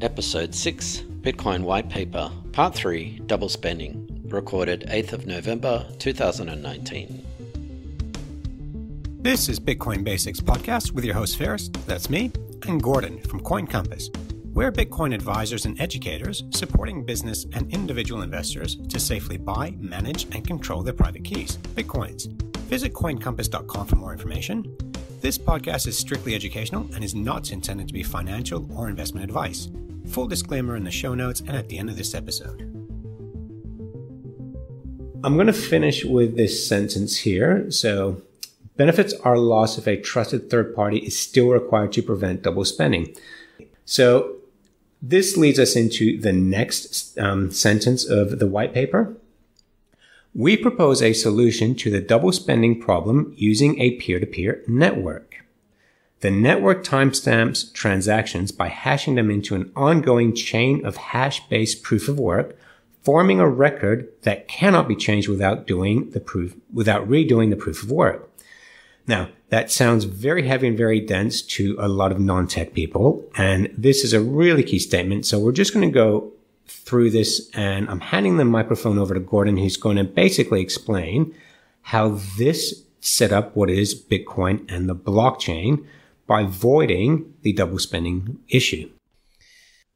Episode 6 Bitcoin White Paper, Part 3 Double Spending, recorded 8th of November 2019. This is Bitcoin Basics Podcast with your host Ferris, that's me, and Gordon from Coin Compass. We're Bitcoin advisors and educators supporting business and individual investors to safely buy, manage, and control their private keys, Bitcoins. Visit coincompass.com for more information. This podcast is strictly educational and is not intended to be financial or investment advice. Full disclaimer in the show notes and at the end of this episode. I'm going to finish with this sentence here. So, benefits are lost if a trusted third party is still required to prevent double spending. So, this leads us into the next um, sentence of the white paper. We propose a solution to the double spending problem using a peer to peer network. The network timestamps transactions by hashing them into an ongoing chain of hash based proof of work, forming a record that cannot be changed without doing the proof, without redoing the proof of work. Now, that sounds very heavy and very dense to a lot of non-tech people. And this is a really key statement. So we're just going to go through this and I'm handing the microphone over to Gordon, who's going to basically explain how this set up what is Bitcoin and the blockchain by avoiding the double spending issue.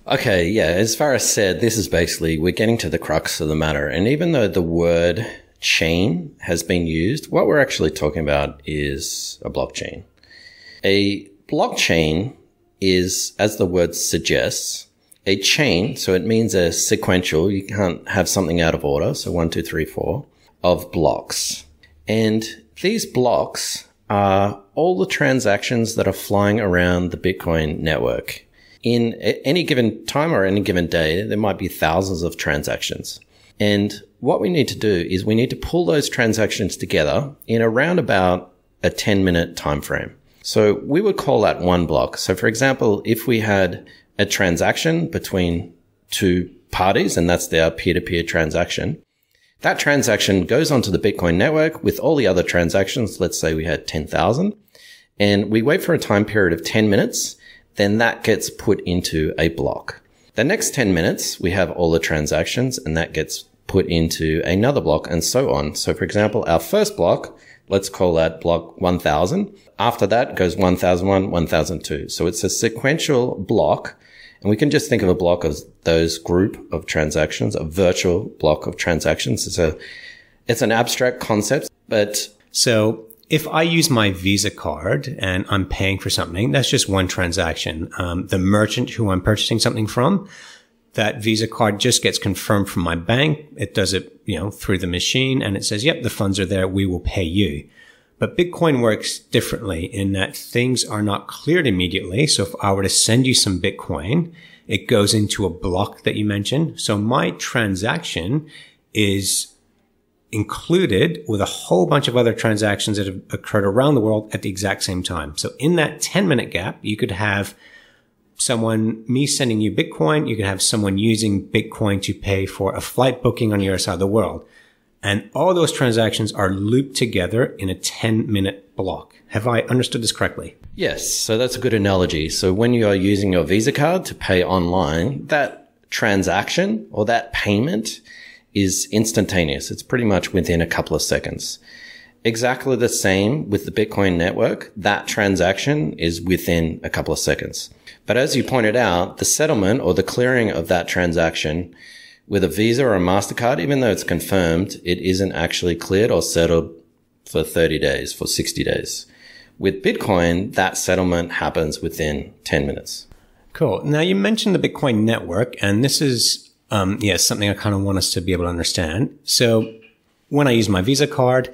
Okay, yeah, as Ferris said, this is basically, we're getting to the crux of the matter. And even though the word chain has been used, what we're actually talking about is a blockchain. A blockchain is, as the word suggests, a chain. So it means a sequential. You can't have something out of order. So one, two, three, four of blocks. And these blocks are all the transactions that are flying around the Bitcoin network. In any given time or any given day, there might be thousands of transactions. And what we need to do is we need to pull those transactions together in around about a 10 minute time frame. So we would call that one block. So for example, if we had a transaction between two parties, and that's their peer to peer transaction, that transaction goes onto the Bitcoin network with all the other transactions. Let's say we had 10,000 and we wait for a time period of 10 minutes. Then that gets put into a block. The next 10 minutes, we have all the transactions and that gets put into another block and so on. So for example, our first block, let's call that block 1000. After that goes 1001, 1002. So it's a sequential block and we can just think of a block as those group of transactions, a virtual block of transactions. It's a, it's an abstract concept, but. So if I use my Visa card and I'm paying for something, that's just one transaction. Um, the merchant who I'm purchasing something from, that Visa card just gets confirmed from my bank. It does it, you know, through the machine and it says, yep, the funds are there. We will pay you. But Bitcoin works differently in that things are not cleared immediately. So if I were to send you some Bitcoin, it goes into a block that you mentioned. So my transaction is included with a whole bunch of other transactions that have occurred around the world at the exact same time. So in that 10 minute gap, you could have someone, me sending you Bitcoin. You could have someone using Bitcoin to pay for a flight booking on your side of the world. And all those transactions are looped together in a 10 minute block. Have I understood this correctly? Yes. So that's a good analogy. So when you are using your Visa card to pay online, that transaction or that payment is instantaneous. It's pretty much within a couple of seconds. Exactly the same with the Bitcoin network. That transaction is within a couple of seconds. But as you pointed out, the settlement or the clearing of that transaction with a Visa or a MasterCard, even though it's confirmed, it isn't actually cleared or settled for 30 days, for 60 days. With Bitcoin, that settlement happens within 10 minutes. Cool. Now you mentioned the Bitcoin network, and this is, um, yeah, something I kind of want us to be able to understand. So when I use my Visa card,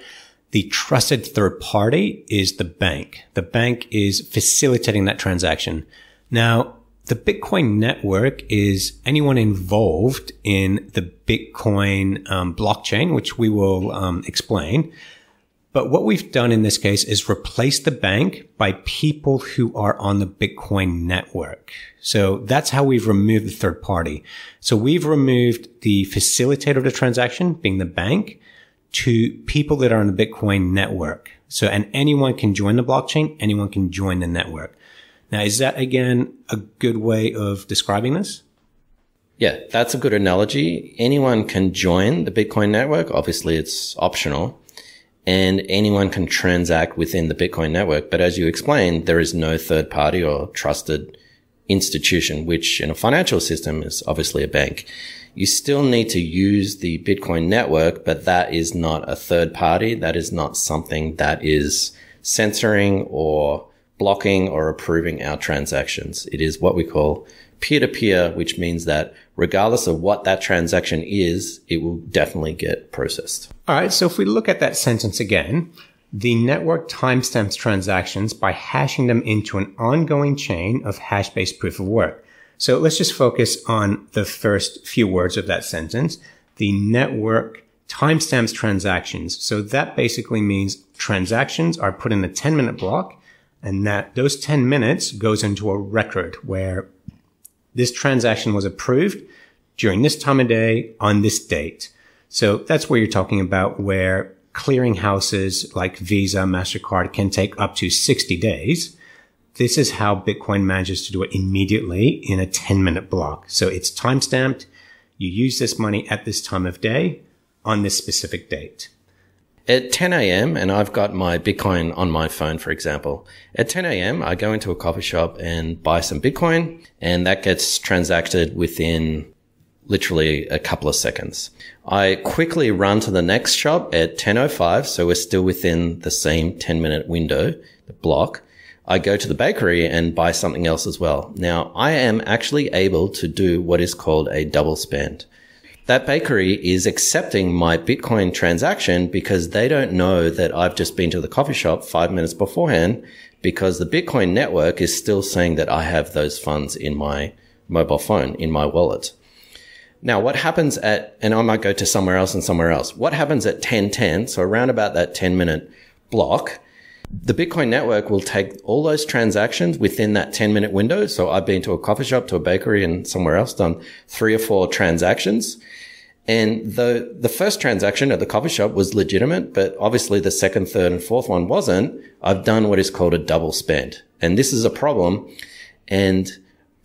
the trusted third party is the bank. The bank is facilitating that transaction. Now, the Bitcoin network is anyone involved in the Bitcoin um, blockchain, which we will um, explain. But what we've done in this case is replace the bank by people who are on the Bitcoin network. So that's how we've removed the third party. So we've removed the facilitator of the transaction, being the bank, to people that are on the Bitcoin network. So, and anyone can join the blockchain, anyone can join the network. Now, is that again a good way of describing this? Yeah, that's a good analogy. Anyone can join the Bitcoin network. Obviously, it's optional and anyone can transact within the Bitcoin network. But as you explained, there is no third party or trusted institution, which in a financial system is obviously a bank. You still need to use the Bitcoin network, but that is not a third party. That is not something that is censoring or blocking or approving our transactions. It is what we call peer to peer, which means that regardless of what that transaction is, it will definitely get processed. All right. So if we look at that sentence again, the network timestamps transactions by hashing them into an ongoing chain of hash based proof of work. So let's just focus on the first few words of that sentence. The network timestamps transactions. So that basically means transactions are put in a 10 minute block and that those 10 minutes goes into a record where this transaction was approved during this time of day on this date. So that's where you're talking about where clearinghouses like Visa, MasterCard can take up to 60 days. This is how Bitcoin manages to do it immediately in a 10 minute block. So it's time stamped. You use this money at this time of day on this specific date. At 10 a.m., and I've got my Bitcoin on my phone, for example. At 10 a.m., I go into a coffee shop and buy some Bitcoin, and that gets transacted within literally a couple of seconds. I quickly run to the next shop at 10.05, so we're still within the same 10 minute window, the block. I go to the bakery and buy something else as well. Now, I am actually able to do what is called a double spend that bakery is accepting my Bitcoin transaction because they don't know that I've just been to the coffee shop five minutes beforehand because the Bitcoin network is still saying that I have those funds in my mobile phone, in my wallet. Now, what happens at, and I might go to somewhere else and somewhere else. What happens at 1010? So around about that 10 minute block, the Bitcoin network will take all those transactions within that 10 minute window. So I've been to a coffee shop, to a bakery and somewhere else, done three or four transactions. And the, the first transaction at the coffee shop was legitimate, but obviously the second, third and fourth one wasn't. I've done what is called a double spend. And this is a problem. And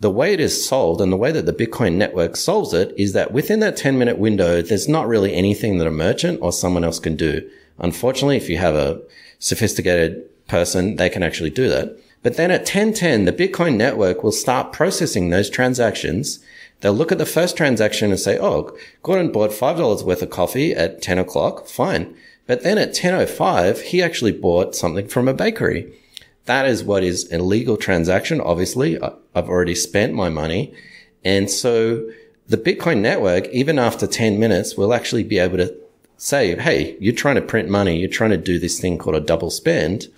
the way it is solved and the way that the Bitcoin network solves it is that within that 10 minute window, there's not really anything that a merchant or someone else can do. Unfortunately, if you have a sophisticated person, they can actually do that. But then at 1010, the Bitcoin network will start processing those transactions They'll look at the first transaction and say, oh, Gordon bought $5 worth of coffee at 10 o'clock. Fine. But then at 10.05, he actually bought something from a bakery. That is what is an illegal transaction. Obviously, I've already spent my money. And so the Bitcoin network, even after 10 minutes, will actually be able to say, Hey, you're trying to print money. You're trying to do this thing called a double spend.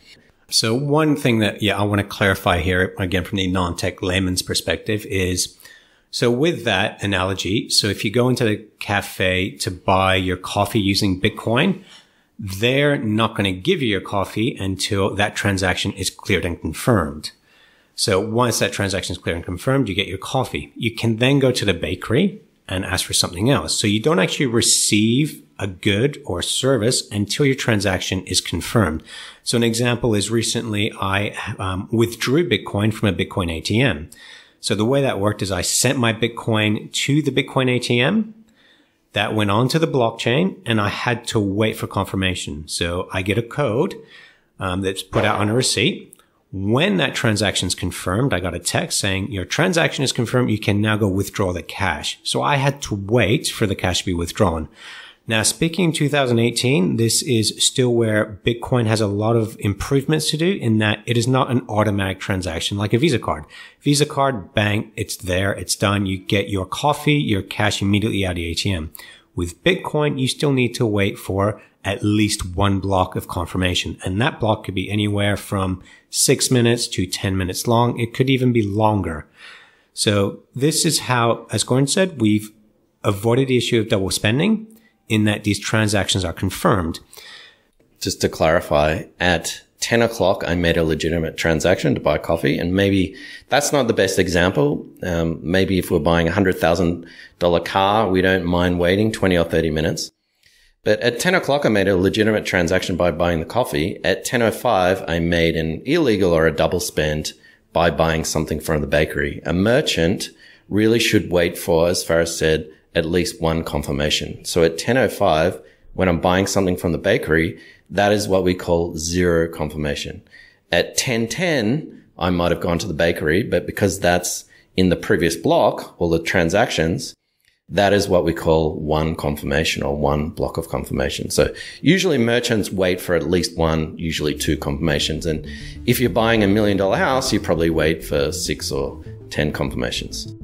So one thing that, yeah, I want to clarify here again from the non-tech layman's perspective is so with that analogy, so if you go into the cafe to buy your coffee using Bitcoin, they're not going to give you your coffee until that transaction is cleared and confirmed. So once that transaction is cleared and confirmed, you get your coffee. You can then go to the bakery and ask for something else. So you don't actually receive a good or service until your transaction is confirmed. So an example is recently I um, withdrew Bitcoin from a Bitcoin ATM. So the way that worked is I sent my Bitcoin to the Bitcoin ATM that went onto the blockchain and I had to wait for confirmation. So I get a code um, that's put out on a receipt. When that transaction is confirmed, I got a text saying your transaction is confirmed. You can now go withdraw the cash. So I had to wait for the cash to be withdrawn. Now, speaking 2018, this is still where Bitcoin has a lot of improvements to do in that it is not an automatic transaction like a Visa card. Visa card, bang, it's there, it's done. You get your coffee, your cash immediately out of the ATM. With Bitcoin, you still need to wait for at least one block of confirmation. And that block could be anywhere from six minutes to 10 minutes long. It could even be longer. So this is how, as Gordon said, we've avoided the issue of double spending in that these transactions are confirmed. Just to clarify, at 10 o'clock, I made a legitimate transaction to buy coffee. And maybe that's not the best example. Um, maybe if we're buying a hundred thousand dollar car, we don't mind waiting 20 or 30 minutes. But at 10 o'clock, I made a legitimate transaction by buying the coffee. At 10.05, I made an illegal or a double spend by buying something from the bakery. A merchant really should wait for, as Ferris said, at least one confirmation. So at 10.05, when I'm buying something from the bakery, that is what we call zero confirmation. At 10.10, I might have gone to the bakery, but because that's in the previous block, all the transactions, that is what we call one confirmation or one block of confirmation. So usually merchants wait for at least one, usually two confirmations. And if you're buying a million dollar house, you probably wait for six or 10 confirmations.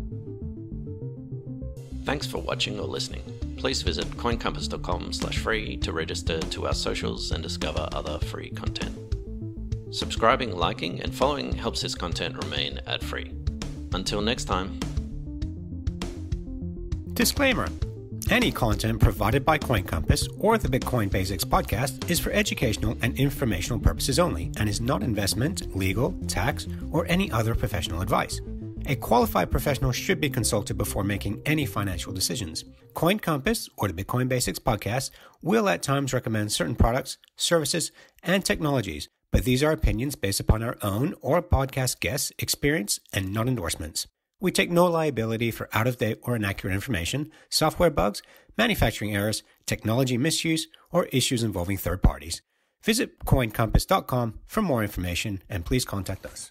Thanks for watching or listening. Please visit coincompass.com slash free to register to our socials and discover other free content. Subscribing, liking, and following helps this content remain ad free. Until next time. Disclaimer Any content provided by CoinCompass or the Bitcoin Basics podcast is for educational and informational purposes only and is not investment, legal, tax, or any other professional advice. A qualified professional should be consulted before making any financial decisions. Coin Compass or the Bitcoin Basics podcast will at times recommend certain products, services, and technologies, but these are opinions based upon our own or podcast guests' experience and not endorsements. We take no liability for out of date or inaccurate information, software bugs, manufacturing errors, technology misuse, or issues involving third parties. Visit coincompass.com for more information and please contact us.